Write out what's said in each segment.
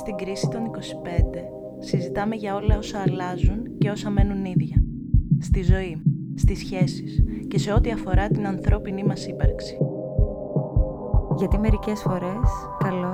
Στην κρίση των 25 συζητάμε για όλα όσα αλλάζουν και όσα μένουν ίδια. Στη ζωή, στις σχέσεις και σε ό,τι αφορά την ανθρώπινη μας ύπαρξη. Γιατί μερικές φορές καλό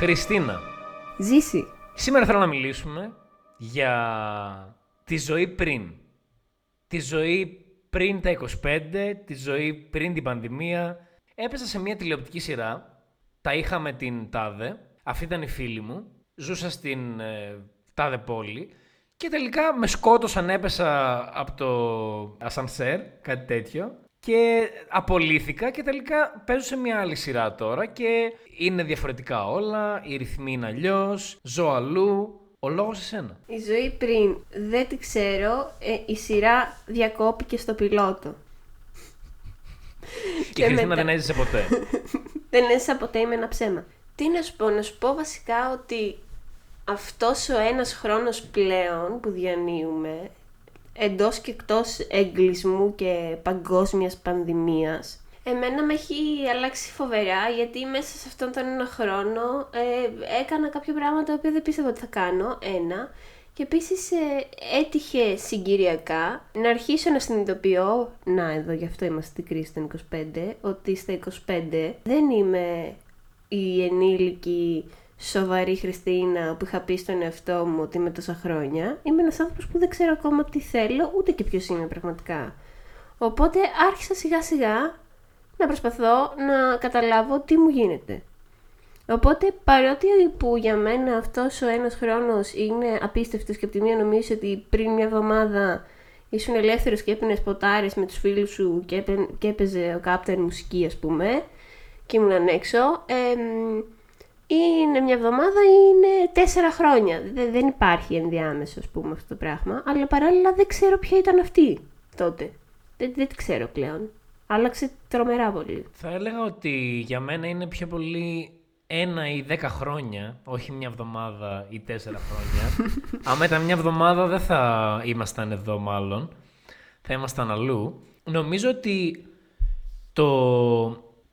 Χριστίνα, Ζήσει. σήμερα θέλω να μιλήσουμε για τη ζωή πριν. Τη ζωή πριν τα 25, τη ζωή πριν την πανδημία. Έπεσα σε μια τηλεοπτική σειρά, τα είχα με την Τάδε, αυτή ήταν η φίλη μου, ζούσα στην ε, Τάδε πόλη και τελικά με σκότωσαν, έπεσα από το ασανσέρ, κάτι τέτοιο και απολύθηκα και τελικά παίζω σε μια άλλη σειρά τώρα και είναι διαφορετικά όλα, οι ρυθμοί είναι αλλιώς, ζω αλλού, ο λόγος εσένα. Η ζωή πριν δεν τη ξέρω, ε, η σειρά διακόπηκε στο πιλότο. Και η Χριστίνα μετά. δεν έζησε ποτέ. Δεν έζησα ποτέ, είμαι ένα ψέμα. Τι να σου πω, να σου πω βασικά ότι αυτός ο ένας χρόνος πλέον που διανύουμε, εντός και εκτός εγκλισμού και παγκόσμιας πανδημίας, εμένα με έχει αλλάξει φοβερά γιατί μέσα σε αυτόν τον ένα χρόνο ε, έκανα κάποια πράγματα τα οποία δεν πίστευα ότι θα κάνω, ένα. Και επίσης ε, έτυχε συγκυριακά. Να αρχίσω να συνειδητοποιώ, να εδώ γι' αυτό είμαστε στην κρίση των 25, ότι στα 25 δεν είμαι η ενήλικη σοβαρή Χριστίνα που είχα πει στον εαυτό μου ότι είμαι τόσα χρόνια. Είμαι ένας άνθρωπος που δεν ξέρω ακόμα τι θέλω, ούτε και ποιος είμαι πραγματικά. Οπότε άρχισα σιγά σιγά να προσπαθώ να καταλάβω τι μου γίνεται. Οπότε παρότι που για μένα αυτός ο ένας χρόνος είναι απίστευτος και από τη μία νομίζω ότι πριν μια εβδομάδα ήσουν ελεύθερος και έπαιρνες ποτάρες με τους φίλους σου και, έπαι- και έπαιζε ο κάπτερ μουσική ας πούμε και ήμουν έξω, εμ, είναι μια εβδομάδα ή είναι τέσσερα χρόνια. Δε- δεν υπάρχει ενδιάμεσο, ας πούμε, αυτό το πράγμα. Αλλά παράλληλα δεν ξέρω ποια ήταν αυτή τότε. Δεν, δεν τη ξέρω πλέον. Άλλαξε τρομερά πολύ. Θα έλεγα ότι για μένα είναι πιο πολύ ένα ή δέκα χρόνια, όχι μια εβδομάδα ή τέσσερα χρόνια. Αν ήταν μια εβδομάδα δεν θα ήμασταν εδώ μάλλον, θα ήμασταν αλλού. Νομίζω ότι το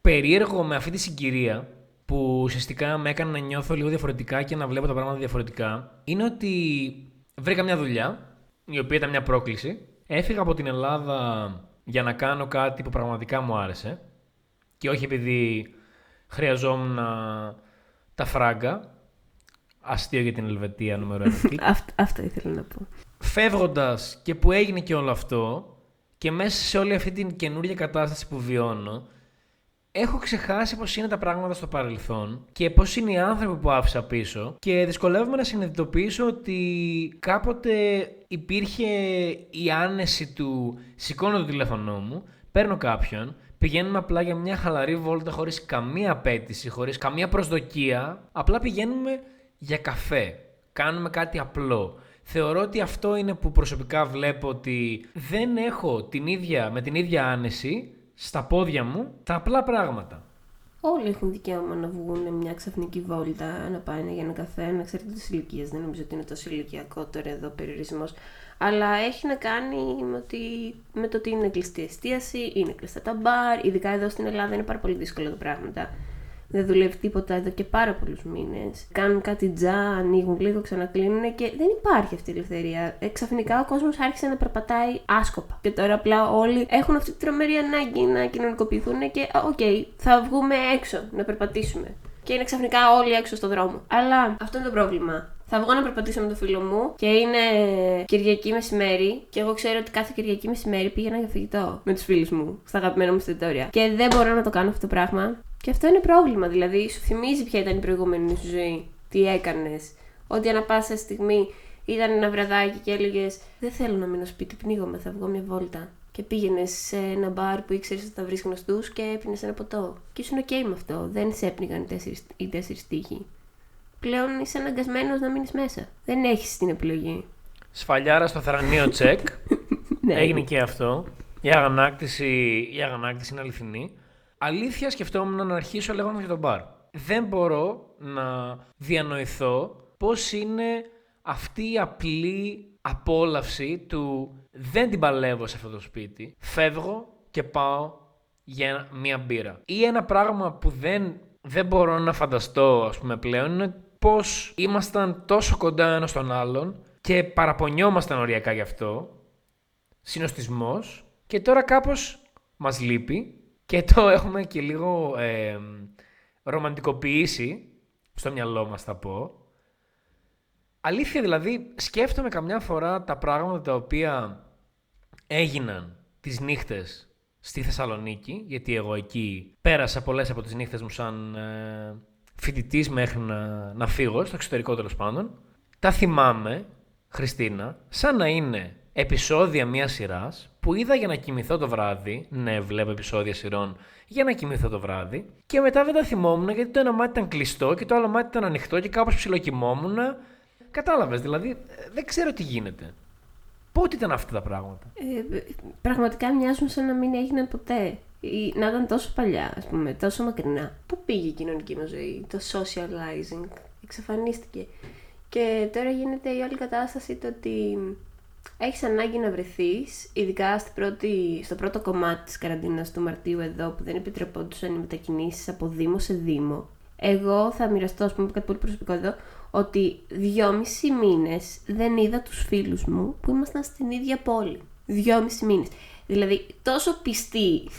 περίεργο με αυτή τη συγκυρία που ουσιαστικά με έκανε να νιώθω λίγο διαφορετικά και να βλέπω τα πράγματα διαφορετικά είναι ότι βρήκα μια δουλειά η οποία ήταν μια πρόκληση. Έφυγα από την Ελλάδα για να κάνω κάτι που πραγματικά μου άρεσε και όχι επειδή χρειαζόμουν τα φράγκα. Αστείο για την Ελβετία νούμερο ένα. κλικ. Αυτό, αυτό ήθελα να πω. Φεύγοντας και που έγινε και όλο αυτό και μέσα σε όλη αυτή την καινούργια κατάσταση που βιώνω έχω ξεχάσει πώς είναι τα πράγματα στο παρελθόν και πώς είναι οι άνθρωποι που άφησα πίσω και δυσκολεύομαι να συνειδητοποιήσω ότι κάποτε υπήρχε η άνεση του σηκώνω το τηλέφωνό μου, παίρνω κάποιον, πηγαίνουμε απλά για μια χαλαρή βόλτα χωρίς καμία απέτηση, χωρίς καμία προσδοκία, απλά πηγαίνουμε για καφέ. Κάνουμε κάτι απλό. Θεωρώ ότι αυτό είναι που προσωπικά βλέπω ότι δεν έχω την ίδια, με την ίδια άνεση στα πόδια μου τα απλά πράγματα. Όλοι έχουν δικαίωμα να βγουν μια ξαφνική βόλτα, να πάνε για ένα καφέ, ανεξαρτήτω ηλικίας. Δεν νομίζω ότι είναι τόσο ηλικιακό τώρα εδώ περιορισμός. Αλλά έχει να κάνει με, ότι, με το ότι είναι κλειστή εστίαση, είναι κλειστά τα μπαρ. Ειδικά εδώ στην Ελλάδα είναι πάρα πολύ δύσκολα τα πράγματα. Δεν δουλεύει τίποτα εδώ και πάρα πολλούς μήνες. Κάνουν κάτι τζα, ανοίγουν λίγο, ξανακλείνουν και δεν υπάρχει αυτή η ελευθερία. Ε, ξαφνικά ο κόσμος άρχισε να περπατάει άσκοπα. Και τώρα απλά όλοι έχουν αυτή τη τρομερή ανάγκη να κοινωνικοποιηθούν και, «Α, οκ, θα βγούμε έξω να περπατήσουμε. Και είναι ξαφνικά όλοι έξω στο δρόμο. Αλλά αυτό είναι το πρόβλημα. Θα βγω να περπατήσω με τον φίλο μου και είναι Κυριακή μεσημέρι και εγώ ξέρω ότι κάθε Κυριακή μεσημέρι πήγαινα για φαγητό με τους φίλους μου στα αγαπημένα μου εστιατόρια. Και δεν μπορώ να το κάνω αυτό το πράγμα. Και αυτό είναι πρόβλημα. Δηλαδή, σου θυμίζει ποια ήταν η προηγούμενη σου ζωή, τι έκανες. Ότι ανά πάσα στιγμή ήταν ένα βραδάκι και έλεγες Δεν θέλω να μείνω σπίτι, πνίγομαι, θα βγω μια βόλτα. Και πήγαινες σε ένα μπαρ που ήξερες ότι θα βρεις γνωστούς και έπινες ένα ποτό. Και ήσουν οκ με αυτό. Δεν σε έπνιγαν οι τέσσερις οι τέσσερις τοίχοι. Πλέον είσαι αναγκασμένος να μείνεις μέσα. Δεν έχεις την επιλογή. Σφαλιάρα στο θρανίο τσεκ. Ναι. Έγινε και αυτό. Η αγανάκτηση, η αγανάκτηση είναι αληθινή. Αλήθεια σκεφτόμουν να αρχίσω λέγοντας για τον μπαρ. Δεν μπορώ να διανοηθώ πώς είναι αυτή η απλή απόλαυση του δεν την παλεύω σε αυτό το σπίτι, φεύγω και πάω για μία μπύρα. Ή ένα πράγμα που δεν, δεν μπορώ να φανταστώ ας πούμε πλέον είναι πώς ήμασταν τόσο κοντά ένας στον άλλον και παραπονιόμασταν οριακά γι' αυτό, συνοστισμός και τώρα κάπως μας λείπει και το έχουμε και λίγο ε, ρομαντικοποιήσει στο μυαλό μας θα πω. Αλήθεια δηλαδή σκέφτομαι καμιά φορά τα πράγματα τα οποία έγιναν τις νύχτες στη Θεσσαλονίκη, γιατί εγώ εκεί πέρασα πολλές από τις νύχτες μου σαν ε, φοιτητής μέχρι να, να φύγω, στο εξωτερικό τέλος πάντων. Τα θυμάμαι, Χριστίνα, σαν να είναι επεισόδια μιας σειράς που είδα για να κοιμηθώ το βράδυ. Ναι, βλέπω επεισόδια σειρών για να κοιμηθώ το βράδυ. Και μετά δεν τα θυμόμουν γιατί το ένα μάτι ήταν κλειστό και το άλλο μάτι ήταν ανοιχτό και κάπως ψιλοκοιμόμουν. Κατάλαβες, δηλαδή ε, δεν ξέρω τι γίνεται. Πότε ήταν αυτά τα πράγματα; Ε, πραγματικά μοιάζουν σαν να μην έγιναν ποτέ. Ή να ήταν τόσο παλιά, ας πούμε, τόσο μακρινά. Πού πήγε η κοινωνική μας ζωή, το socializing, εξαφανίστηκε. Και τώρα γίνεται η όλη κατάσταση το ότι έχεις ανάγκη να βρεθείς, ειδικά στην πρώτη, στο πρώτο κομμάτι της καραντίνας του Μαρτίου εδώ, που δεν επιτρεπόντουσαν οι μετακινήσεις από Δήμο σε Δήμο. Εγώ θα μοιραστώ, ας πούμε, κάτι πολύ προσωπικό εδώ, ότι δυόμισι μήνες δεν είδα τους φίλους μου που ήμασταν στην ίδια πόλη. Δυόμισι μήνες. Δηλαδή, τόσο πιστοί ε,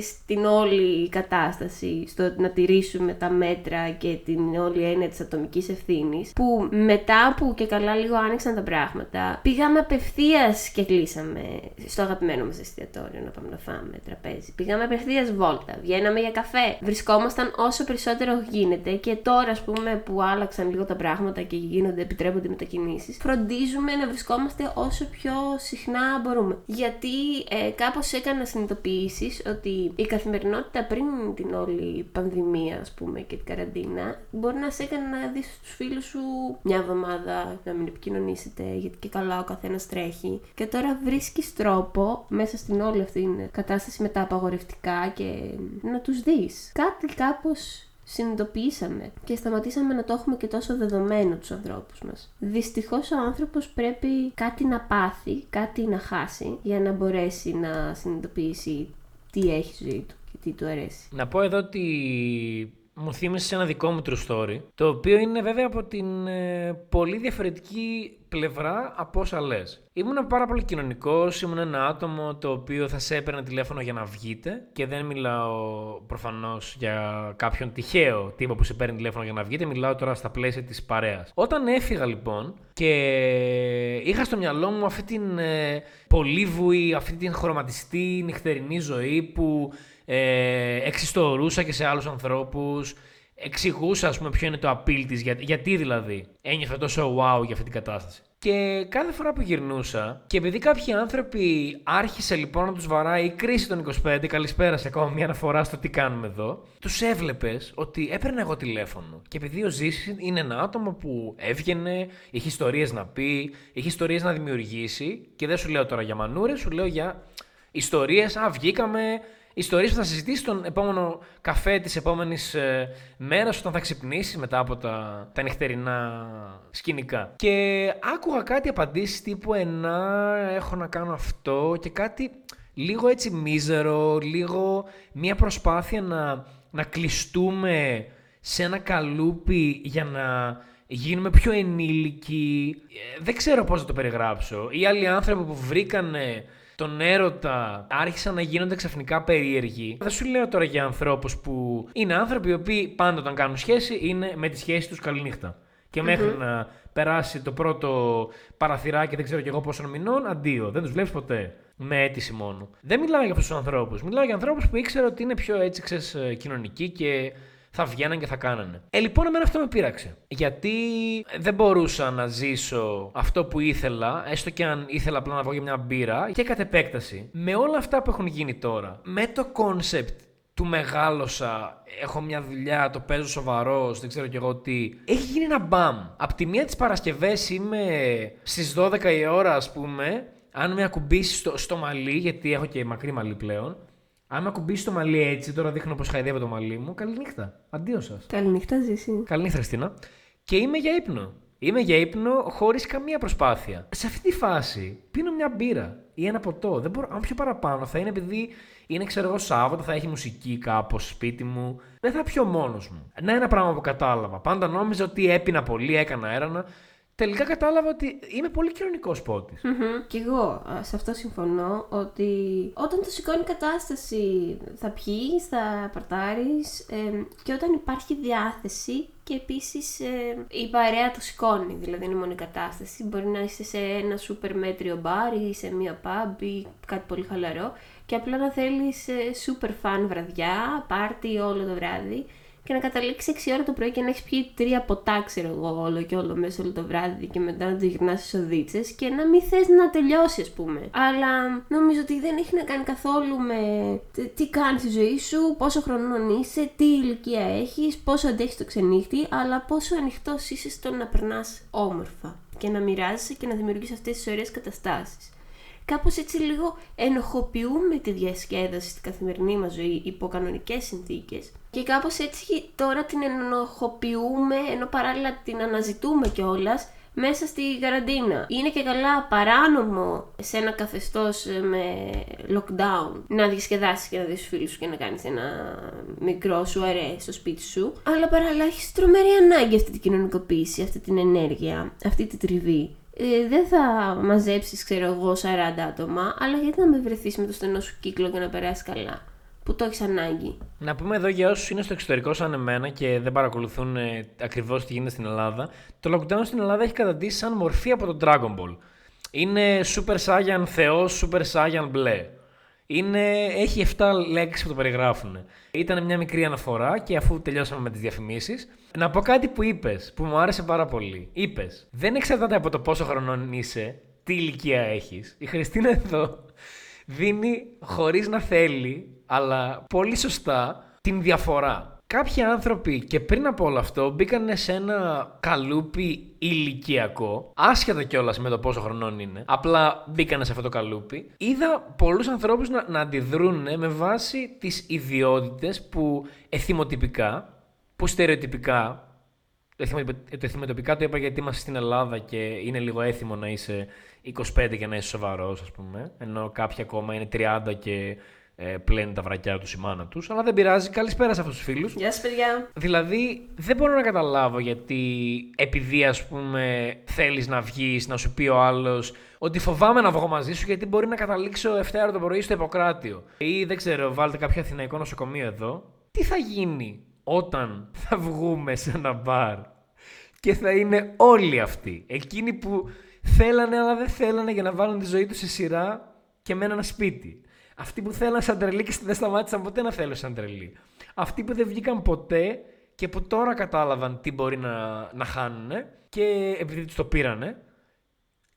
στην όλη κατάσταση, στο να τηρήσουμε τα μέτρα και την όλη έννοια της ατομικής ευθύνης, που μετά που και καλά λίγο άνοιξαν τα πράγματα, πήγαμε απευθείας και κλείσαμε στο αγαπημένο μας εστιατόριο να πάμε να φάμε τραπέζι. Πήγαμε απευθείας βόλτα, βγαίναμε για καφέ, βρισκόμασταν όσο περισσότερο γίνεται και τώρα ας πούμε που άλλαξαν λίγο τα πράγματα και γίνονται, επιτρέπονται μετακινήσεις, φροντίζουμε να βρισκόμαστε όσο πιο συχνά μπορούμε. Γιατί ε, κάπως έκανα συνειδητοποιήσεις ότι ότι η καθημερινότητα πριν την όλη πανδημία, ας πούμε, και την καραντίνα, μπορεί να σε έκανε να δεις τους φίλους σου μια εβδομάδα να μην επικοινωνήσετε, γιατί και καλά ο καθένας τρέχει. Και τώρα βρίσκεις τρόπο μέσα στην όλη αυτή την κατάσταση με τα απαγορευτικά και να τους δεις. Κάτι κάπως συνειδητοποιήσαμε και σταματήσαμε να το έχουμε και τόσο δεδομένο τους ανθρώπους μας. Δυστυχώς ο άνθρωπος πρέπει κάτι να πάθει, κάτι να χάσει για να μπορέσει να συνειδητοποιήσει τι έχει στη ζωή του και τι του αρέσει. Να πω εδώ ότι μου θύμισε ένα δικό μου true story, το οποίο είναι βέβαια από την ε, πολύ διαφορετική πλευρά από όσα λες. Ήμουν πάρα πολύ κοινωνικός, ήμουν ένα άτομο το οποίο θα σε έπαιρνε τηλέφωνο για να βγείτε και δεν μιλάω προφανώς για κάποιον τυχαίο τύπο που σε παίρνει τηλέφωνο για να βγείτε, μιλάω τώρα στα πλαίσια της παρέας. Όταν έφυγα λοιπόν και είχα στο μυαλό μου αυτή την ε, πολύβουη, αυτή την χρωματιστή νυχτερινή ζωή που ε, εξιστορούσα και σε άλλους ανθρώπους, εξηγούσα ας πούμε ποιο είναι το appeal της, γιατί δηλαδή ένιωθα τόσο wow για αυτή την κατάσταση. Και κάθε φορά που γυρνούσα, και επειδή κάποιοι άνθρωποι άρχισε λοιπόν να τους βαράει η κρίση των 25, καλησπέρα σε ακόμα μια αναφορά στο τι κάνουμε εδώ, τους έβλεπες ότι έπαιρνα εγώ τηλέφωνο. Και επειδή ο Ζήσης είναι ένα άτομο που έβγαινε, είχε ιστορίες να πει, είχε ιστορίες να δημιουργήσει, και δεν σου λέω τώρα για μανούρες, σου λέω για ιστορίες. Α, βγήκαμε, ιστορίες που θα συζητήσει στον επόμενο καφέ της επόμενης ε, μέρας όταν θα ξυπνήσει μετά από τα, τα νυχτερινά σκηνικά. Και άκουγα κάτι απαντήσεις τύπου «Ενά, έχω να κάνω αυτό» και κάτι λίγο έτσι μίζερο, λίγο μια προσπάθεια να, να κλειστούμε σε ένα καλούπι για να γίνουμε πιο ενήλικοι. Ε, δεν ξέρω πώς να το περιγράψω. Οι άλλοι άνθρωποι που βρήκανε τον έρωτα άρχισαν να γίνονται ξαφνικά περίεργοι. Δεν σου λέω τώρα για ανθρώπους που είναι άνθρωποι οι οποίοι πάντα όταν κάνουν σχέση είναι με τη σχέση τους καληνύχτα. Και μέχρι να περάσει το πρώτο παραθυράκι, δεν ξέρω κι εγώ πόσο μηνών, αντίο. Δεν τους βλέπεις ποτέ. Με αίτηση μόνο. Δεν μιλάω για αυτούς τους ανθρώπους. Μιλάω για ανθρώπους που ήξερα ότι είναι πιο έτσι, ξέρεις, κοινωνικοί και θα βγαίναν και θα κάνανε. Ε, λοιπόν, εμένα αυτό με πείραξε. Γιατί δεν μπορούσα να ζήσω αυτό που ήθελα, έστω και αν ήθελα απλά να βγω για μια μπύρα, και κατ' επέκταση, με όλα αυτά που έχουν γίνει τώρα, με το concept του μεγάλωσα, έχω μια δουλειά, το παίζω σοβαρός, δεν ξέρω κι εγώ τι. Έχει γίνει ένα μπαμ. Απ' τη μία τις Παρασκευές είμαι στις 12 η ώρα, ας πούμε, Αν με ακουμπήσεις στο, στο μαλλί, γιατί έχω και μακρύ μαλλί πλέον, αν με ακουμπήσει το μαλλί έτσι, τώρα δείχνω πως χαϊδεύω το μαλλί μου, καληνύχτα. Αντίο σας. Καληνύχτα, ζήσει. Καληνύχτα, Χριστίνα. Και είμαι για ύπνο. Είμαι για ύπνο χωρίς καμία προσπάθεια. Σε αυτή τη φάση πίνω μια μπύρα ή ένα ποτό. Δεν μπορώ, αν πιω παραπάνω θα είναι επειδή είναι, ξέρω εγώ, Σάββατο, θα έχει μουσική κάπως σπίτι μου. Δεν θα πιω μόνος μου. Να ένα πράγμα που κατάλαβα. Πάντα νόμιζα ότι έπινα πολύ, έκανα έρανα. Τελικά κατάλαβα ότι είμαι πολύ κοινωνικός πότης. Κι εγώ α, σε αυτό συμφωνώ ότι όταν το σηκώνει η κατάσταση θα πιει, θα παρτάρεις και όταν υπάρχει διάθεση και επίσης η παρέα το σηκώνει. Δηλαδή είναι μόνο η κατάσταση. Μπορεί να είσαι σε ένα σούπερ μέτριο μπαρ ή σε μία pub ή κάτι πολύ χαλαρό και απλά να θέλεις σούπερ φαν βραδιά, πάρτι όλο το βράδυ και να καταλήξει 6 ώρα το πρωί και να έχεις πιει τρία ποτά, ξέρω εγώ, όλο και όλο μέσα όλο το βράδυ και μετά να το γυρνάς στις οδίτσε και να μην θες να τελειώσει, ας πούμε. Αλλά νομίζω ότι δεν έχει να κάνει καθόλου με τι κάνεις στη ζωή σου, πόσο χρονών είσαι, τι ηλικία έχεις, πόσο αντέχεις το ξενύχτη, αλλά πόσο ανοιχτός είσαι στο να περνάς όμορφα και να μοιράζεσαι και να δημιουργείς αυτές τις ωραίες καταστάσεις κάπως έτσι λίγο ενοχοποιούμε τη διασκέδαση στην καθημερινή μας ζωή υπό κανονικές συνθήκες και κάπως έτσι τώρα την ενοχοποιούμε ενώ παράλληλα την αναζητούμε κιόλας μέσα στη καραντίνα. Είναι και καλά παράνομο σε ένα καθεστώς ε, με lockdown να διασκεδάσεις και να δεις φίλους σου και να κάνεις ένα μικρό σου αρέ στο σπίτι σου. Αλλά παράλληλα έχεις τρομερή ανάγκη αυτή την κοινωνικοποίηση, αυτή την ενέργεια, αυτή τη τριβή ε, δεν θα μαζέψεις, ξέρω εγώ, 40 άτομα, αλλά γιατί να με βρεθείς με το στενό σου κύκλο και να περάσεις καλά, που το έχεις ανάγκη. Να πούμε εδώ για όσους είναι στο εξωτερικό σαν εμένα και δεν παρακολουθούν ε, ακριβώς τι γίνεται στην Ελλάδα, το lockdown στην Ελλάδα έχει καταντήσει σαν μορφή από το Dragon Ball. Είναι Super Saiyan Θεός, Super Saiyan μπλε. Είναι, έχει 7 λέξεις που το περιγράφουν. Ήταν μια μικρή αναφορά και αφού τελειώσαμε με τις διαφημίσεις, να πω κάτι που είπες, που μου άρεσε πάρα πολύ. Είπες, Δεν εξαρτάται από το πόσο χρονών είσαι, τι ηλικία έχεις. Η Χριστίνα εδώ δίνει χωρίς να θέλει, αλλά πολύ σωστά, την διαφορά. Κάποιοι άνθρωποι και πριν από όλο αυτό μπήκαν σε ένα καλούπι ηλικιακό, άσχετα κιόλας με το πόσο χρονών είναι. Απλά μπήκαν σε αυτό το καλούπι. Είδα πολλούς ανθρώπους να, να αντιδρούν με βάση τις ιδιότητες που εθιμοτυπικά, που στερεοτυπικά. Το εθιμοτυπικά το είπα γιατί είμαστε στην Ελλάδα και είναι λίγο έθιμο να είσαι 25 και να είσαι σοβαρός, ας πούμε. Ενώ κάποιοι ακόμα είναι 30 και ε, πλένει τα βρακιά τους η μάνα τους. Αλλά δεν πειράζει. Καλησπέρα σε αυτούς τους φίλους. Γεια σας, παιδιά. Δηλαδή, δεν μπορώ να καταλάβω γιατί επειδή ας πούμε θέλεις να βγεις, να σου πει ο άλλος ότι φοβάμαι να βγω μαζί σου γιατί μπορεί να καταλήξω Δευτέρα το πρωί στο Ιπποκράτιο. Ή δεν ξέρω, βάλτε κάποιο αθηναϊκό νοσοκομείο εδώ. Τι θα γίνει όταν θα βγούμε σε ένα μπαρ και θα είναι όλοι αυτοί; Εκείνοι που θέλανε αλλά δεν θέλανε για να βάλουν τη ζωή τους σε σειρά και με ένα σπίτι. Αυτοί που θέλαν σαν τρελή και δεν σταμάτησαν ποτέ να θέλουν σαν τρελή. Αυτοί που δεν βγήκαν ποτέ και που τώρα κατάλαβαν τι μπορεί να, να χάνουν και επειδή τους το πήρανε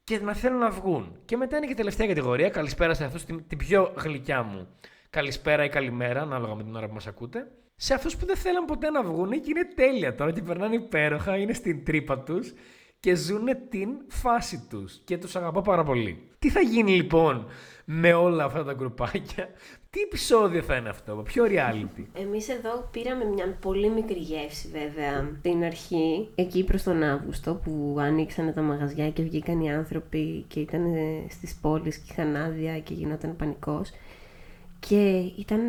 και να θέλουν να βγουν. Και μετά είναι και η τελευταία κατηγορία. Καλησπέρα σε αυτούς, την, την πιο γλυκιά μου. Καλησπέρα ή καλημέρα, ανάλογα με την ώρα που μας ακούτε. Σε αυτούς που δεν θέλαν ποτέ να βγουν και είναι τέλεια τώρα και περνάνε υπέροχα, είναι στην τρύπα τους και ζουν την φάση τους και τους αγαπώ πάρα πολύ. Τι θα γίνει λοιπόν με όλα αυτά τα γκρουπάκια, τι επεισόδιο θα είναι αυτό, ποιο reality; Εμείς εδώ πήραμε μια πολύ μικρή γεύση βέβαια την αρχή, εκεί προς τον Αύγουστο που ανοίξανε τα μαγαζιά και βγήκαν οι άνθρωποι και ήταν στις πόλεις και είχαν άδεια και γινόταν πανικός. Και ήταν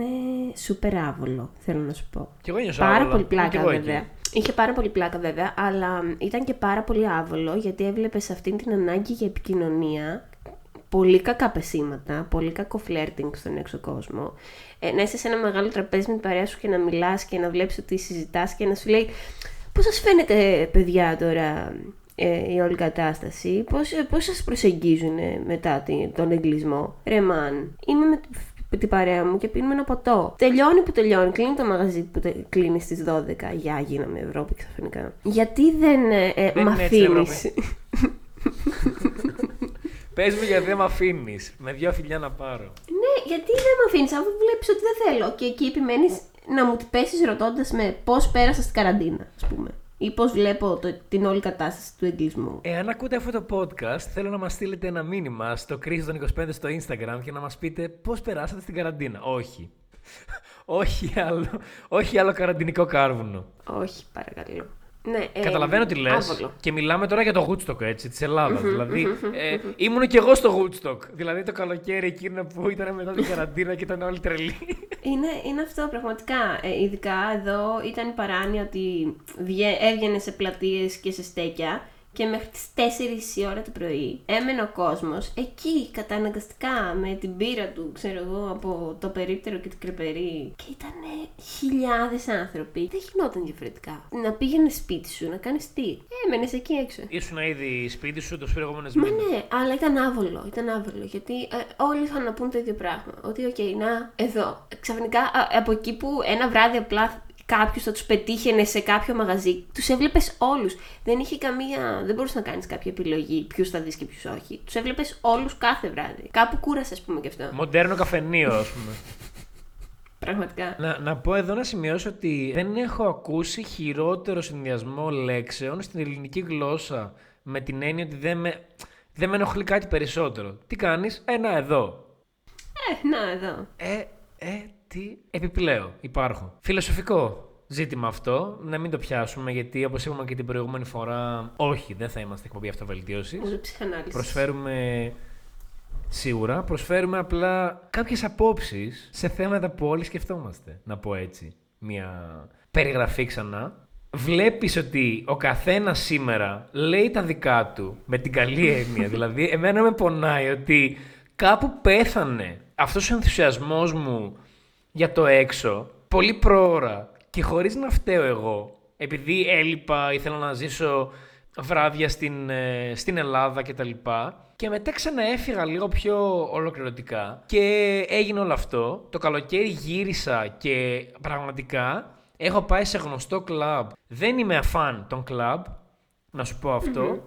σούπερ άβολο, θέλω να σου πω. Και εγώ Πάρα πολύ πλάκα βέβαια. Είχε πάρα πολύ πλάκα βέβαια, αλλά ήταν και πάρα πολύ άβολο γιατί έβλεπες αυτήν την ανάγκη για επικοινωνία πολύ κακά πεσήματα, πολύ κακό φλερτινγκ στον έξω κόσμο. Ε, να είσαι σε ένα μεγάλο τραπέζι με την παρέα σου και να μιλάς και να βλέπεις ότι συζητάς και να σου λέει Πώς σας φαίνεται, παιδιά, τώρα ε, η όλη κατάσταση, πώς, πώς σας προσεγγίζουν μετά τον εγκλισμό; Ρε μαν, είμαι με την παρέα μου και πίνουμε ένα ποτό. Τελειώνει που τελειώνει, κλείνει το μαγαζί που τε, κλείνει στις 12. Γεια, γίναμε Ευρώπη ξαφνικά. Γιατί δεν, ε, ε με αφήνεις; Πες μου γιατί δεν με αφήνεις. Με δύο φιλιά να πάρω. Ναι, γιατί δεν με αφήνεις, αφού βλέπεις ότι δεν θέλω. Και εκεί επιμένεις να μου πέσεις ρωτώντας με πώς πέρασα στην καραντίνα, ας πούμε. ή πώς βλέπω το, την όλη κατάσταση του εγκλισμού. Εάν ακούτε αυτό το podcast, θέλω να μας στείλετε ένα μήνυμα στο Κρίσο των 25 στο Instagram και να μας πείτε πώς περάσατε στην καραντίνα. Όχι. όχι, άλλο, όχι άλλο καραντινικό κάρβουνο. Όχι, παρακαλώ. Ναι, ε, Καταλαβαίνω τι λες. άβολο. Και μιλάμε τώρα για το Woodstock έτσι, της Ελλάδας. δηλαδή, ε, ήμουν και εγώ στο Woodstock. Δηλαδή το καλοκαίρι εκείνο που ήταν μετά την καραντίνα και ήταν όλοι τρελοί. Είναι, είναι αυτό πραγματικά. Ε, ειδικά εδώ ήταν η παράνοια ότι βγε- έβγαινε σε πλατείες και σε στέκια και μέχρι τις 4 η ώρα το πρωί έμενε ο κόσμος εκεί καταναγκαστικά με την πύρα του, ξέρω εγώ, από το περίπτερο και την κρεπερή και ήταν χιλιάδες άνθρωποι. Δεν γινόταν διαφορετικά. Να πήγαινε σπίτι σου, να κάνεις τι. Έμενες εκεί έξω. Ήσουν ήδη σπίτι σου τους προηγούμενους Μα μήνες. ναι, αλλά ήταν άβολο. Ήταν άβολο. Γιατί ε, όλοι είχαν να πούν το ίδιο πράγμα. Ότι, οκ, να, εδώ. Ξαφνικά α, από εκεί που ένα βράδυ απλά κάποιος θα τους πετύχαινε σε κάποιο μαγαζί, τους έβλεπες όλους. Δεν είχε καμία. Δεν μπορούσες να κάνεις κάποια επιλογή ποιους θα δεις και ποιους όχι. Τους έβλεπες όλους κάθε βράδυ. Κάπου κούρασε, ας πούμε, και αυτό. Μοντέρνο καφενείο, ας πούμε. Πραγματικά. να, να πω εδώ να σημειώσω ότι δεν έχω ακούσει χειρότερο συνδυασμό λέξεων στην ελληνική γλώσσα με την έννοια ότι δεν με, δεν με ενοχλεί κάτι περισσότερο. Τι κάνεις, ένα εδώ. Ε, να, εδώ. Ε, ε, τι. Επιπλέον υπάρχουν. Φιλοσοφικό ζήτημα αυτό. Να μην το πιάσουμε γιατί όπως είπαμε και την προηγούμενη φορά, όχι, δεν θα είμαστε εκπομπή αυτοβελτίωσης. Όλο ψυχανάλυσης. Προσφέρουμε. Σίγουρα, προσφέρουμε απλά κάποιες απόψεις σε θέματα που όλοι σκεφτόμαστε, να πω έτσι. Μια περιγραφή ξανά. Βλέπεις ότι ο καθένας σήμερα λέει τα δικά του με την καλή έννοια. δηλαδή, εμένα με πονάει ότι κάπου πέθανε αυτός ο ενθουσιασμός μου για το έξω πολύ πρόωρα και χωρίς να φταίω εγώ. Επειδή έλειπα, ήθελα να ζήσω βράδια στην, ε, στην Ελλάδα και τα λοιπά. Και μετά ξαναέφυγα λίγο πιο ολοκληρωτικά και έγινε όλο αυτό. Το καλοκαίρι γύρισα και πραγματικά έχω πάει σε γνωστό κλαμπ. Δεν είμαι αφάν των κλαμπ, να σου πω αυτό,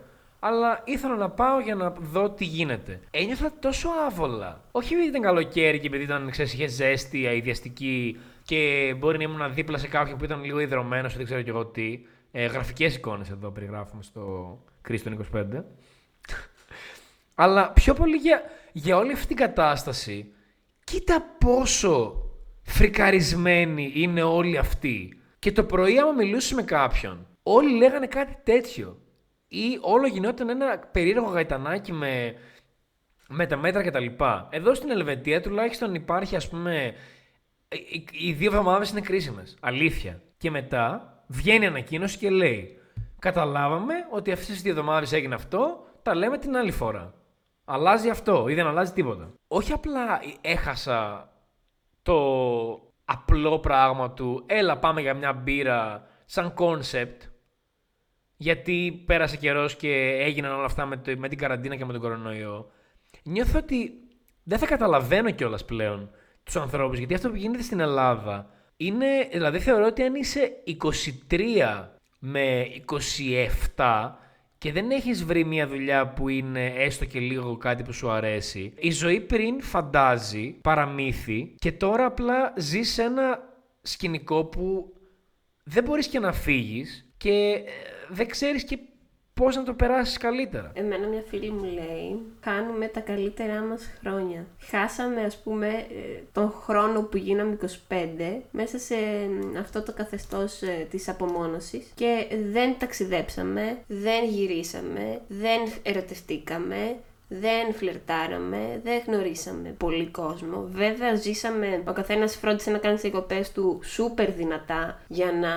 αλλά ήθελα να πάω για να δω τι γίνεται. Ένιωθα τόσο άβολα. Όχι επειδή ήταν καλοκαίρι και επειδή ήταν, ξέρεις, είχε ζέστη, αειδιαστική και μπορεί να ήμουν δίπλα σε κάποιον που ήταν λίγο ιδρωμένο, δεν ξέρω κι εγώ τι. Ε, Γραφικές εικόνες εδώ περιγράφουμε στο Κρίστον 25. Αλλά πιο πολύ για, για όλη αυτή την κατάσταση, κοίτα πόσο φρικαρισμένοι είναι όλοι αυτοί. Και το πρωί, άμα μιλούσε με κάποιον, όλοι λέγανε κάτι τέτοιο. Ή όλο γινόταν ένα περίεργο γαϊτανάκι με, με τα μέτρα κτλ. Εδώ στην Ελβετία τουλάχιστον υπάρχει, ας πούμε, οι, οι δύο εβδομάδες είναι κρίσιμες. Αλήθεια. Και μετά βγαίνει ανακοίνωση και λέει: Καταλάβαμε ότι αυτές τις δύο εβδομάδες έγινε αυτό, τα λέμε την άλλη φορά. Αλλάζει αυτό ή δεν αλλάζει τίποτα. Όχι απλά έχασα το απλό πράγμα του έλα πάμε για μια μπύρα σαν concept γιατί πέρασε καιρός και έγιναν όλα αυτά με, το, με την καραντίνα και με τον κορονοϊό. Νιώθω ότι δεν θα καταλαβαίνω κιόλας πλέον τους ανθρώπους γιατί αυτό που γίνεται στην Ελλάδα είναι, δηλαδή θεωρώ ότι αν είσαι 23 με 27 και δεν έχεις βρει μια δουλειά που είναι έστω και λίγο κάτι που σου αρέσει, η ζωή πριν φαντάζει παραμύθι και τώρα απλά ζεις σε ένα σκηνικό που δεν μπορείς και να φύγεις και ε, δεν ξέρεις και πώς να το περάσεις καλύτερα. Εμένα μια φίλη μου λέει, κάνουμε τα καλύτερά μας χρόνια. Χάσαμε ας πούμε ε, τον χρόνο που γίναμε 25 μέσα σε ε, αυτό το καθεστώς ε, της απομόνωσης και δεν ταξιδέψαμε, δεν γυρίσαμε, δεν ερωτευτήκαμε, δεν φλερτάραμε, δεν γνωρίσαμε πολύ κόσμο. Βέβαια ζήσαμε, ο καθένας φρόντισε να κάνει τις διακοπές του σούπερ δυνατά για να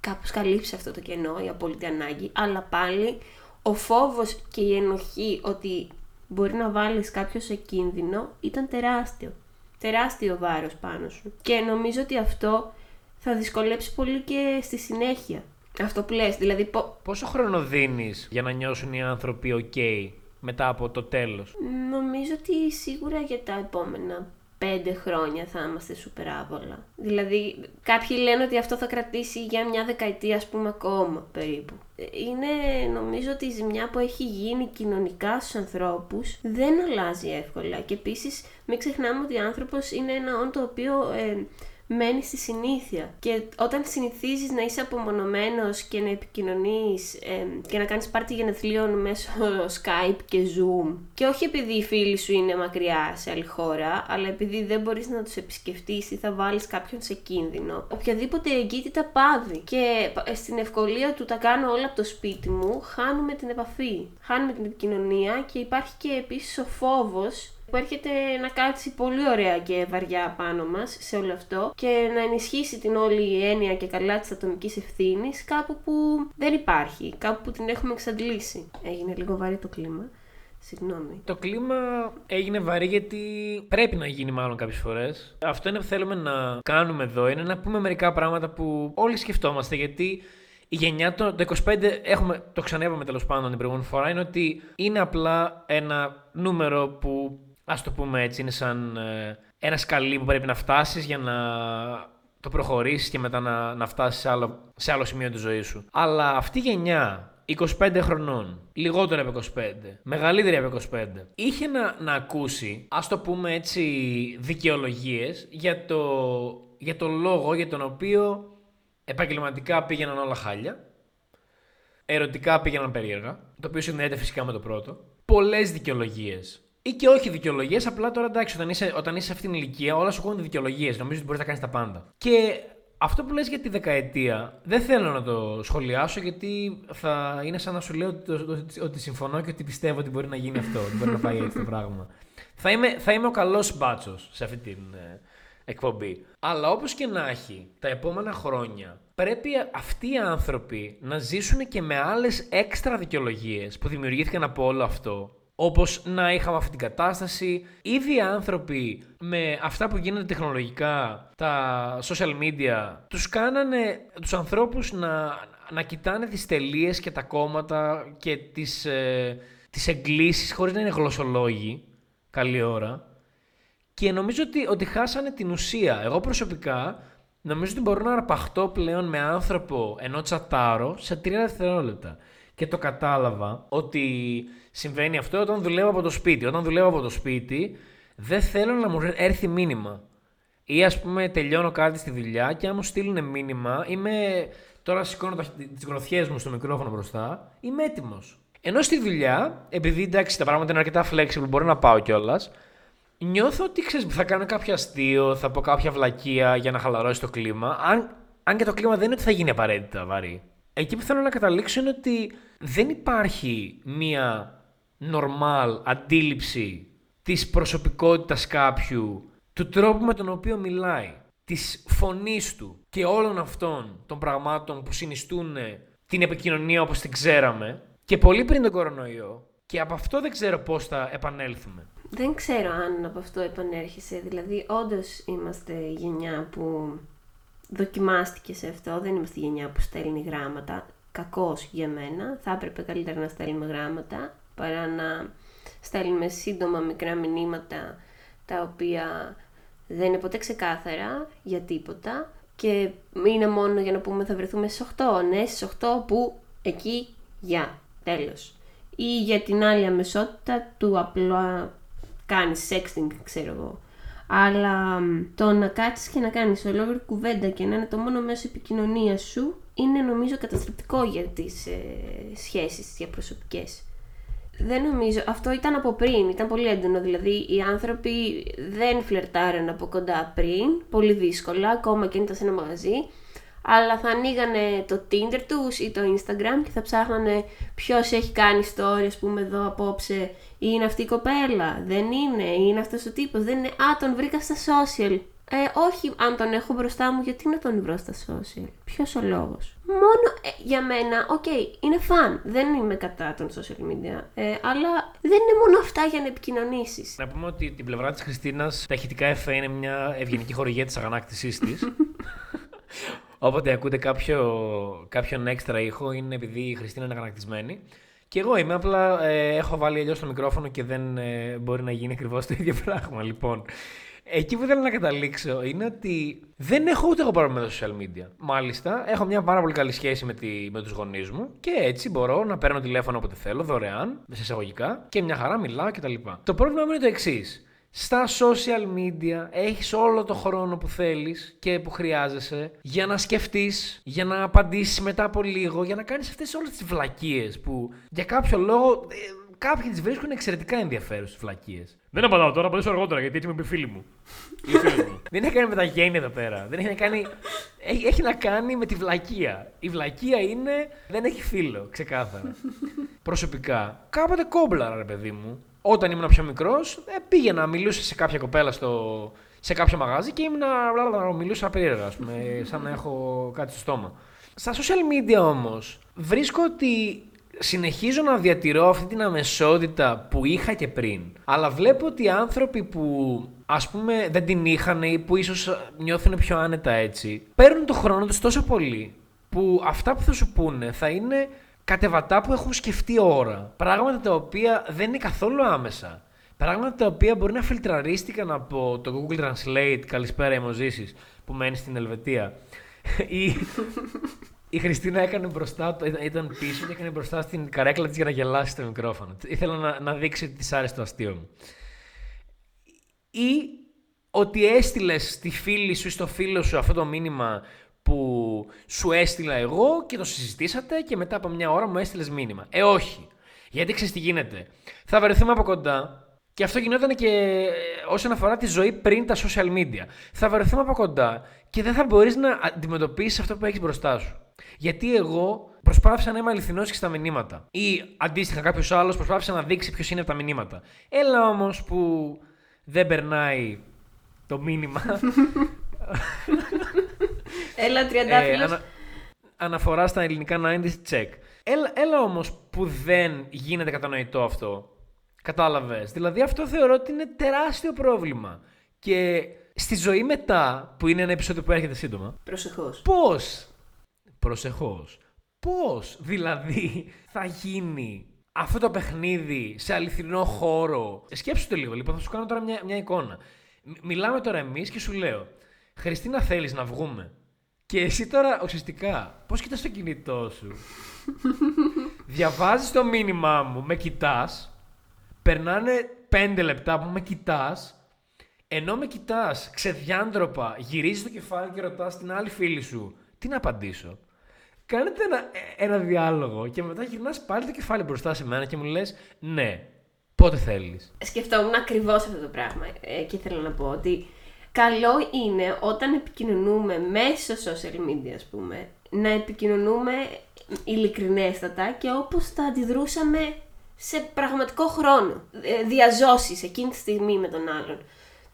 κάπως καλύψει αυτό το κενό, η απόλυτη ανάγκη, αλλά πάλι ο φόβος και η ενοχή ότι μπορεί να βάλεις κάποιο σε κίνδυνο ήταν τεράστιο. Τεράστιο βάρος πάνω σου. Και νομίζω ότι αυτό θα δυσκολέψει πολύ και στη συνέχεια. Αυτό που λες, δηλαδή πο- Πόσο χρόνο δίνεις για να νιώσουν οι άνθρωποι ok; Μετά από το τέλος. Νομίζω ότι σίγουρα για τα επόμενα πέντε χρόνια θα είμαστε σούπερ άβολα. Δηλαδή, κάποιοι λένε ότι αυτό θα κρατήσει για μια δεκαετία, ας πούμε, ακόμα περίπου. Είναι, νομίζω, ότι η ζημιά που έχει γίνει κοινωνικά στους ανθρώπους δεν αλλάζει εύκολα. Και επίσης, μην ξεχνάμε ότι ο άνθρωπος είναι ένα όν το οποίο ε, μένεις στη συνήθεια. Και όταν συνηθίζεις να είσαι απομονωμένος και να επικοινωνείς ε, και να κάνεις πάρτι γενεθλίων μέσω Skype και Zoom και όχι επειδή οι φίλοι σου είναι μακριά σε άλλη χώρα, αλλά επειδή δεν μπορείς να τους επισκεφτείς ή θα βάλεις κάποιον σε κίνδυνο, οποιαδήποτε εγκύτητα πάβει. Και ε, στην ευκολία του τα κάνω όλα από το σπίτι μου, χάνουμε την επαφή, χάνουμε την επικοινωνία και υπάρχει και επίσης ο φόβος που έρχεται να κάτσει πολύ ωραία και βαριά πάνω μας σε όλο αυτό και να ενισχύσει την όλη έννοια και καλά της ατομικής ευθύνης κάπου που δεν υπάρχει, κάπου που την έχουμε εξαντλήσει. Έγινε λίγο βαρύ το κλίμα. Συγγνώμη. Το κλίμα έγινε βαρύ γιατί πρέπει να γίνει μάλλον κάποιες φορές. Αυτό είναι που θέλουμε να κάνουμε εδώ, είναι να πούμε μερικά πράγματα που όλοι σκεφτόμαστε γιατί η γενιά το, το 25, έχουμε, το ξανέβαμε τέλος πάντων την προηγούμενη φορά, είναι ότι είναι απλά ένα νούμερο που ας το πούμε έτσι, είναι σαν ε, ένα σκαλί που πρέπει να φτάσεις για να το προχωρήσεις και μετά να, να φτάσεις σε άλλο, σε άλλο σημείο της ζωής σου. Αλλά αυτή η γενιά 25 χρονών, λιγότερο από 25, μεγαλύτερη από 25, είχε να, να ακούσει, ας το πούμε έτσι, δικαιολογίες για το, για το λόγο για τον οποίο επαγγελματικά πήγαιναν όλα χάλια, ερωτικά πήγαιναν περίεργα, το οποίο συνδέεται φυσικά με το πρώτο, πολλές δικαιολογίες ή και όχι δικαιολογίες, απλά τώρα εντάξει, όταν είσαι, όταν είσαι σε αυτήν την ηλικία, όλα σου έχουν δικαιολογίες. Νομίζω ότι μπορείς να κάνεις τα πάντα. Και αυτό που λες για τη δεκαετία, δεν θέλω να το σχολιάσω γιατί θα είναι σαν να σου λέω ότι, ότι, ότι συμφωνώ και ότι πιστεύω ότι μπορεί να γίνει αυτό, ότι μπορεί να πάει έτσι το πράγμα. Θα είμαι, θα είμαι ο καλός μπάτσος σε αυτή την ε, εκπομπή. Αλλά όπως και να έχει, τα επόμενα χρόνια πρέπει αυτοί οι άνθρωποι να ζήσουν και με άλλες έξτρα δικαιολογίες που δημιουργήθηκαν από όλο αυτό όπως να είχαμε αυτή την κατάσταση. Ήδη οι άνθρωποι με αυτά που γίνονται τεχνολογικά, τα social media, τους κάνανε τους ανθρώπους να, να κοιτάνε τις τελείες και τα κόμματα και τις, ε, τις εγκλήσεις χωρίς να είναι γλωσσολόγοι. Καλή ώρα. Και νομίζω ότι, ότι χάσανε την ουσία. Εγώ προσωπικά νομίζω ότι μπορώ να αρπαχτώ πλέον με άνθρωπο ενώ τσατάρω σε τρία δευτερόλεπτα. Και το κατάλαβα ότι συμβαίνει αυτό όταν δουλεύω από το σπίτι. Όταν δουλεύω από το σπίτι, δεν θέλω να μου έρθει μήνυμα. Ή ας πούμε τελειώνω κάτι στη δουλειά και αν μου στείλουν μήνυμα, είμαι. Τώρα σηκώνω τις γροθιές μου στο μικρόφωνο μπροστά, είμαι έτοιμος. Ενώ στη δουλειά, επειδή εντάξει τα πράγματα είναι αρκετά flexible, μπορεί να πάω κιόλας, νιώθω ότι ξέρεις, θα κάνω κάποιο αστείο, θα πω κάποια βλακεία για να χαλαρώσει το κλίμα. Αν, αν και το κλίμα δεν είναι ότι θα γίνει απαραίτητα βαρύ. Εκεί που θέλω να καταλήξω είναι ότι δεν υπάρχει μία normal αντίληψη της προσωπικότητας κάποιου, του τρόπου με τον οποίο μιλάει, της φωνής του και όλων αυτών των πραγμάτων που συνιστούν την επικοινωνία όπως την ξέραμε και πολύ πριν τον κορονοϊό και από αυτό δεν ξέρω πώς θα επανέλθουμε. Δεν ξέρω αν από αυτό επανέρχεσαι, δηλαδή όντως είμαστε γενιά που δοκιμάστηκε σε αυτό, δεν είμαστε γενιά που στέλνει γράμματα, κακός για μένα, θα έπρεπε καλύτερα να στέλνουμε γράμματα παρά να στέλνουμε σύντομα μικρά μηνύματα τα οποία δεν είναι ποτέ ξεκάθαρα για τίποτα. Και είναι μόνο για να πούμε θα βρεθούμε στις 8, ναι στις 8 που εκεί για, τέλος. Ή για την άλλη αμεσότητα του απλά κάνεις sexting, ξέρω εγώ. Αλλά το να κάτσεις και να κάνεις ολόκληρη κουβέντα και να είναι το μόνο μέσο επικοινωνίας σου είναι νομίζω καταστροφικό για τις ε, σχέσεις τις διαπροσωπικές. Δεν νομίζω. Αυτό ήταν από πριν, ήταν πολύ έντονο. Δηλαδή, οι άνθρωποι δεν φλερτάραν από κοντά πριν, πολύ δύσκολα, ακόμα και αν ήταν σε ένα μαγαζί. Αλλά θα ανοίγανε το Tinder τους ή το Instagram και θα ψάχνανε ποιος έχει κάνει story, ας πούμε, εδώ απόψε. Ή είναι αυτή η κοπέλα, δεν είναι, ή είναι αυτός ο τύπος, δεν είναι. Α, τον βρήκα στα social. Ε, όχι, αν τον έχω μπροστά μου, γιατί να τον βρω στα social; Ποιος ο λόγος; Μόνο ε, για μένα, OK, okay, είναι fun. Δεν είμαι κατά των social media. Ε, αλλά δεν είναι μόνο αυτά για να επικοινωνήσεις. Να πούμε ότι την πλευρά της Χριστίνας, τα ηχητικά εφέ είναι μια ευγενική χορηγία της αγανάκτησή της. Όποτε ακούτε κάποιο, κάποιον έξτρα ήχο, είναι επειδή η Χριστίνα είναι αγανακτισμένη. Και εγώ είμαι, απλά ε, έχω βάλει αλλιώς το μικρόφωνο και δεν ε, μπορεί να γίνει ακριβώς το ίδιο πράγμα. Λοιπόν, Εκεί που θέλω να καταλήξω είναι ότι δεν έχω ούτε εγώ πρόβλημα με τα social media. Μάλιστα, έχω μια πάρα πολύ καλή σχέση με, τη, με τους γονείς μου και έτσι μπορώ να παίρνω τηλέφωνο όποτε θέλω, δωρεάν, σε εισαγωγικά, και μια χαρά μιλάω κτλ. Το πρόβλημα μου είναι το εξής. Στα social media έχεις όλο το χρόνο που θέλεις και που χρειάζεσαι για να σκεφτείς, για να απαντήσεις μετά από λίγο, για να κάνεις αυτές όλες τις βλακίες που για κάποιο λόγο ε, κάποιοι τις βρίσκουν εξαιρετικά ενδιαφέρουσες βλακίες. Δεν απαντάω τώρα, απαντήσω αργότερα γιατί έτσι είμαι με φίλοι μου. Ή φίλοι μου. Δεν έχει να κάνει με τα γένεια εδώ πέρα. Δεν έχει να κάνει. Έχει, έχει να κάνει με τη βλακεία. Η βλακεία είναι. Δεν έχει φίλο, ξεκάθαρα. Προσωπικά, κάποτε κόμπλαρα, ρε παιδί μου. Όταν ήμουν πιο μικρός, ε, πήγαινα, μιλούσα σε κάποια κοπέλα στο, σε κάποιο μαγάζι και ήμουν. μιλούσα περίεργα, ας πούμε, σαν να έχω κάτι στο στόμα. Στα social media όμως, βρίσκω ότι συνεχίζω να διατηρώ αυτή την αμεσότητα που είχα και πριν. Αλλά βλέπω ότι οι άνθρωποι που ας πούμε δεν την είχαν ή που ίσως νιώθουν πιο άνετα έτσι, παίρνουν το χρόνο τους τόσο πολύ που αυτά που θα σου πούνε θα είναι κατεβατά που έχουν σκεφτεί ώρα. Πράγματα τα οποία δεν είναι καθόλου άμεσα. Πράγματα τα οποία μπορεί να φιλτραρίστηκαν από το Google Translate, καλησπέρα εμοζήσεις, που μένει στην Ελβετία. ή η Χριστίνα έκανε μπροστά, ήταν πίσω και έκανε μπροστά στην καρέκλα της για να γελάσει το μικρόφωνο. Ήθελα να, να δείξει ότι της άρεσε το αστείο μου. Ή ότι έστειλες στη φίλη σου ή στο φίλο σου αυτό το μήνυμα που σου έστειλα εγώ και το συζητήσατε και μετά από μια ώρα μου έστειλες μήνυμα. Ε, όχι. Γιατί ξέρεις τι γίνεται. Θα βρεθούμε από κοντά και αυτό γινόταν και ε, όσον αφορά τη ζωή πριν τα social media. Θα βρεθούμε από κοντά και δεν θα μπορείς να αντιμετωπίσεις αυτό που έχεις μπροστά σου. Γιατί εγώ προσπάθησα να είμαι αληθινός και στα μηνύματα. Ή αντίστοιχα κάποιος άλλος προσπάθησε να δείξει ποιος είναι τα μηνύματα. Έλα όμως που δεν περνάει το μήνυμα. Έλα τριαντάφυλλος. Ε, αναφορά στα ελληνικά 90s check. Έλα, έλα όμως που δεν γίνεται κατανοητό αυτό. Κατάλαβες. Δηλαδή αυτό θεωρώ ότι είναι τεράστιο πρόβλημα. Και στη ζωή μετά, που είναι ένα επεισόδιο που έρχεται σύντομα. Προσεχώς. Πώς προσεχώς. Πώς δηλαδή θα γίνει αυτό το παιχνίδι σε αληθινό χώρο; Σκέψου το λίγο, λοιπόν, θα σου κάνω τώρα μια, μια εικόνα. Μιλάμε τώρα εμείς και σου λέω, Χριστίνα θέλεις να βγούμε; Και εσύ τώρα ουσιαστικά, πώς κοιτάς το κινητό σου; Διαβάζεις το μήνυμά μου, με κοιτάς, περνάνε πέντε λεπτά που με κοιτάς, ενώ με κοιτάς ξεδιάντροπα, γυρίζεις το κεφάλι και ρωτάς την άλλη φίλη σου, τι να απαντήσω; Κάνετε ένα, ένα διάλογο και μετά γυρνάς πάλι το κεφάλι μπροστά σε μένα και μου λες ναι, πότε θέλεις. Σκεφτόμουν ακριβώς αυτό το πράγμα ε, και ήθελα να πω ότι καλό είναι όταν επικοινωνούμε μέσω social media, ας πούμε, να επικοινωνούμε ειλικρινέστατα και όπως θα αντιδρούσαμε σε πραγματικό χρόνο. Ε, διαζώσεις εκείνη τη στιγμή με τον άλλον.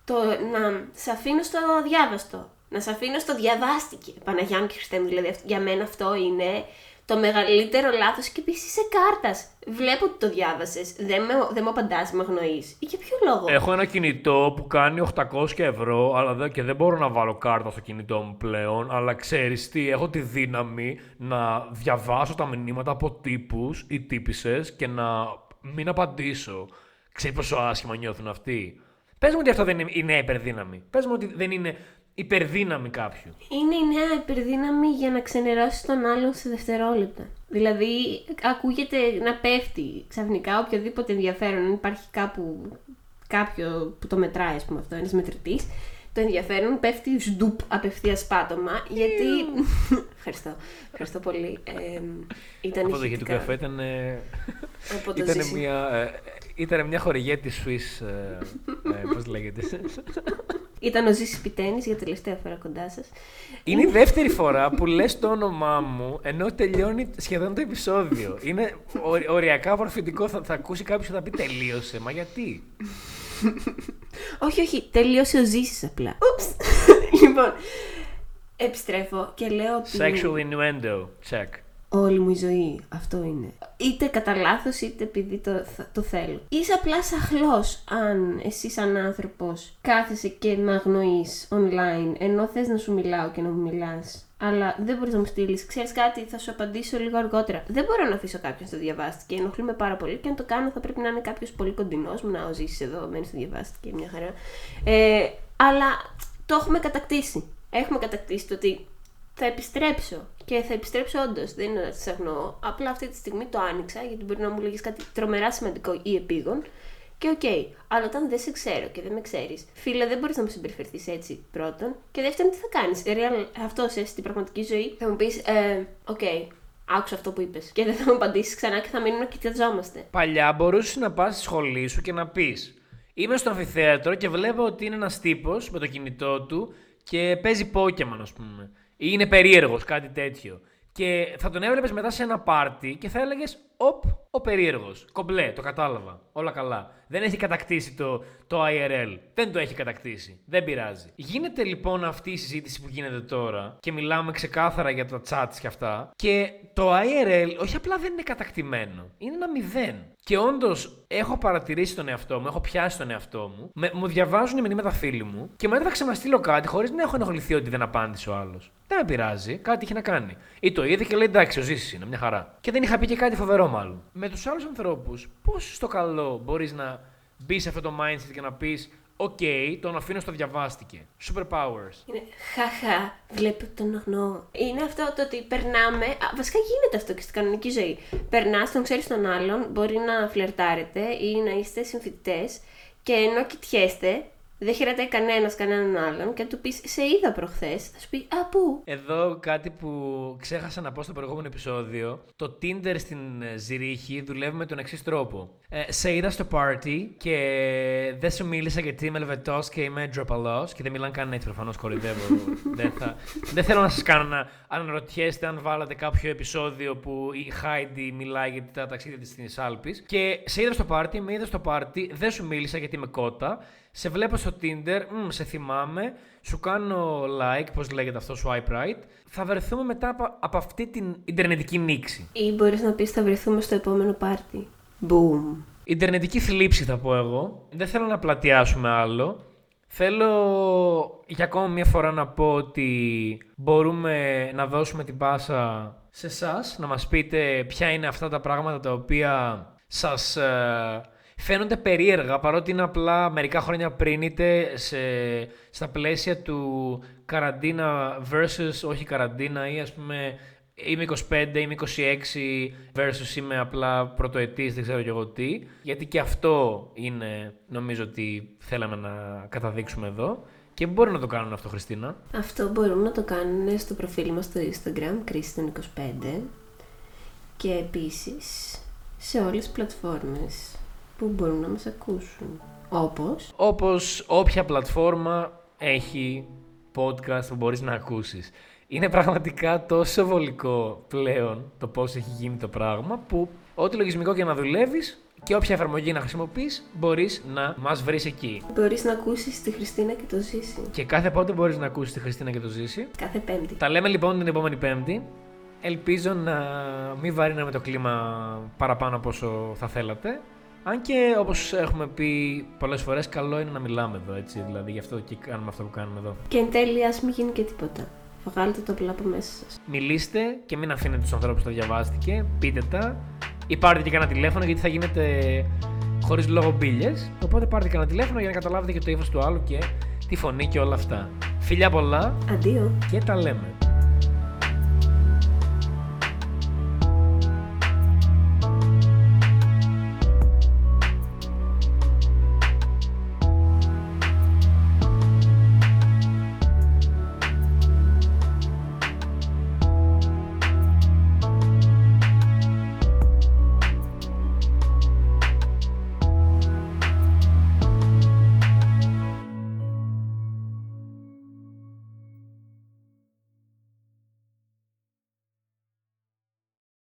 Το να σε αφήνω στο αδιάβαστο να σε αφήνω στο διαβάστηκε. Παναγιά μου και Χριστέ μου, δηλαδή για μένα αυτό είναι το μεγαλύτερο λάθος και επίσης σε κάρτας. Βλέπω ότι το διάβασες. Δεν, με, δεν μου απαντάς, με αγνοείς. Ή για ποιο λόγο; Έχω ένα κινητό που κάνει 800 ευρώ αλλά δεν, και δεν μπορώ να βάλω κάρτα στο κινητό μου πλέον. Αλλά ξέρεις τι, έχω τη δύναμη να διαβάσω τα μηνύματα από τύπους ή τύπησες και να μην απαντήσω. Ξέρεις πόσο άσχημα νιώθουν αυτοί; Πες μου ότι αυτό δεν είναι η νέα υπερδύναμη. Πες μου ότι δεν είναι υπερδύναμη κάποιου. Είναι η νέα υπερδύναμη για να ξενερώσει τον άλλον σε δευτερόλεπτα. Δηλαδή, ακούγεται να πέφτει ξαφνικά οποιοδήποτε ενδιαφέρον. Αν υπάρχει κάπου κάποιο που το μετράει, ας πούμε αυτό, ένας μετρητής, το ενδιαφέρον πέφτει σντουπ απευθεία πάτωμα. Γιατί. ευχαριστώ. Ευχαριστώ πολύ. Ε, ήταν Από το γιατί του καφέ ήταν. ήταν μια, ε, ήταν μια χορηγέτη Swiss. Ε, ε, Πώς λέγεται. Ήταν ο Ζήσης Πιτένης για τελευταία φορά κοντά σας. Είναι η δεύτερη φορά που λες το όνομά μου ενώ τελειώνει σχεδόν το επεισόδιο. Είναι οριακά προφητικό. Θα, θα ακούσει κάποιος και θα πει τελείωσε. Μα γιατί; όχι, όχι. Τελείωσε ο Ζήσης απλά. λοιπόν, επιστρέφω και λέω ότι... Sexual innuendo. Check όλη μου η ζωή. Αυτό είναι. Είτε κατά λάθος, είτε επειδή το, το θέλω. Είσαι απλά σαχλός αν εσύ σαν άνθρωπος κάθεσαι και με αγνοείς online, ενώ θες να σου μιλάω και να μου μιλάς. Αλλά δεν μπορείς να μου στείλεις. Ξέρεις κάτι, θα σου απαντήσω λίγο αργότερα. Δεν μπορώ να αφήσω κάποιον στο διαβάστη και ενοχλούμε πάρα πολύ. Και αν το κάνω, θα πρέπει να είναι κάποιος πολύ κοντινός μου να ζήσεις εδώ, μένεις στο διαβάστη και μια χαρά. Ε, αλλά το έχουμε κατακτήσει. Έχουμε κατακτήσει το ότι θα επιστρέψω. Και θα επιστρέψω όντως. Δεν είναι να τι αγνοώ. Απλά αυτή τη στιγμή το άνοιξα γιατί μπορεί να μου λέγεις κάτι τρομερά σημαντικό ή επίγον. Και οκ, αλλά όταν δεν σε ξέρω και δεν με ξέρεις, φίλε, δεν μπορείς να μου συμπεριφερθείς έτσι πρώτον. Και δεύτερον, τι θα κάνεις; Αυτό σε στην πραγματική ζωή θα μου πεις, ε, οκ, άκουσα αυτό που είπες. Και δεν θα μου απαντήσεις ξανά και θα μείνουμε να κοιταζόμαστε. Παλιά μπορούσες να πας στη σχολή σου και να πεις: Είμαι στο αμφιθέατρο και βλέπω ότι είναι ένας τύπος με το κινητό του και παίζει Pokemon, ας πούμε. Ή είναι περίεργος, κάτι τέτοιο. Και θα τον έβλεπες μετά σε ένα πάρτι και θα έλεγες: Οπ, ο περίεργος. Κομπλέ, το κατάλαβα. Όλα καλά. Δεν έχει κατακτήσει το, το IRL. Δεν το έχει κατακτήσει. Δεν πειράζει. Γίνεται λοιπόν αυτή η συζήτηση που γίνεται τώρα και μιλάμε ξεκάθαρα για τα chats και αυτά. Και το IRL όχι απλά δεν είναι κατακτημένο. Είναι ένα μηδέν. Και όντως έχω παρατηρήσει τον εαυτό μου, έχω πιάσει τον εαυτό μου. Με, μου διαβάζουν μηνύματα φίλοι μου και μετά θα ξαναστείλω κάτι χωρίς να έχω ενοχληθεί ότι δεν απάντησε ο άλλος. Δεν με πειράζει, κάτι είχε να κάνει. Ή το είδε και λέει εντάξει, ο Ζήσης είναι μια χαρά. Και δεν είχα πει και κάτι φοβερό μάλλον. Με τους άλλους ανθρώπους, πώς στο καλό μπορείς να μπεις σε αυτό το mindset και να πεις OK, okay, τον αφήνω στο διαβάστηκε. Superpowers. Είναι χαχα, βλέπω, τον αγνοώ. Είναι αυτό το ότι περνάμε. βασικά γίνεται αυτό και στην κανονική ζωή. Περνάς, τον ξέρεις τον άλλον, μπορεί να φλερτάρετε ή να είστε συμφοιτητές και ενώ κοιτιέστε, δεν χαιρετάει κανένας κανέναν άλλον και αν του πεις Σε είδα προχθές, θα σου πει Α, πού; Εδώ κάτι που ξέχασα να πω στο προηγούμενο επεισόδιο. Το Tinder στην ε, Ζυρίχη δουλεύει με τον εξής τρόπο. Ε, σε είδα στο party και δεν σου μίλησα γιατί είμαι λεβετός και είμαι ντροπαλός και δεν μιλάνε καν έτσι προφανώς κορυδεύω. δεν, θα... δεν θέλω να σας κάνω να αναρωτιέστε αν βάλατε κάποιο επεισόδιο που η Χάιντι μιλάει για τα ταξίδια της στην Άλπης. Και σε είδα στο party, με είδα στο party, δεν σου μίλησα γιατί είμαι κότα σε βλέπω στο Tinder, μ, σε θυμάμαι, σου κάνω like, πώς λέγεται αυτό, swipe right, θα βρεθούμε μετά από, από αυτή την Ιντερνετική νήξη. Ή μπορείς να πεις θα βρεθούμε στο επόμενο πάρτι. Boom. Ιντερνετική θλίψη θα πω εγώ. Δεν θέλω να πλατιάσουμε άλλο. Θέλω για ακόμα μια φορά να πω ότι μπορούμε να δώσουμε την πάσα σε εσάς να μας πείτε ποια είναι αυτά τα πράγματα τα οποία σας ε, φαίνονται περίεργα παρότι είναι απλά μερικά χρόνια πριν είτε σε, στα πλαίσια του καραντίνα versus όχι καραντίνα ή ας πούμε είμαι 25, είμαι 26 versus είμαι απλά πρωτοετής, δεν ξέρω και εγώ τι. Γιατί και αυτό είναι νομίζω ότι θέλαμε να καταδείξουμε εδώ. Και μπορεί να το κάνουν αυτό, Χριστίνα. Αυτό μπορούν να το κάνουν στο προφίλ μας στο Instagram, Christian25 και επίσης σε όλες τις πλατφόρμες που μπορούν να μας ακούσουν. Όπως... Όπως όποια πλατφόρμα έχει podcast που μπορείς να ακούσεις. Είναι πραγματικά τόσο βολικό πλέον το πώς έχει γίνει το πράγμα που ό,τι λογισμικό και να δουλεύεις και όποια εφαρμογή να χρησιμοποιείς μπορείς να μας βρεις εκεί. Μπορείς να ακούσεις τη Χριστίνα και το Ζήση. Και κάθε πότε μπορείς να ακούσεις τη Χριστίνα και το Ζήση. Κάθε Πέμπτη. Τα λέμε λοιπόν την επόμενη Πέμπτη. Ελπίζω να μην βαρύναμε το κλίμα παραπάνω από όσο θα θέλατε. Αν και όπως έχουμε πει πολλές φορές, καλό είναι να μιλάμε εδώ, έτσι. Δηλαδή, γι' αυτό και κάνουμε αυτό που κάνουμε εδώ. Και εν τέλει, ας μην γίνει και τίποτα. Βγάλετε το απλά από μέσα σας. Μιλήστε και μην αφήνετε τους ανθρώπους που τα διαβάστηκε. Πείτε τα. Ή πάρτε και κανένα τηλέφωνο, γιατί θα γίνετε χωρίς λόγο μπύλε. Οπότε πάρτε και κανένα τηλέφωνο για να καταλάβετε και το ύφος του άλλου και τη φωνή και όλα αυτά. Φιλιά πολλά. Αντίο. Και τα λέμε.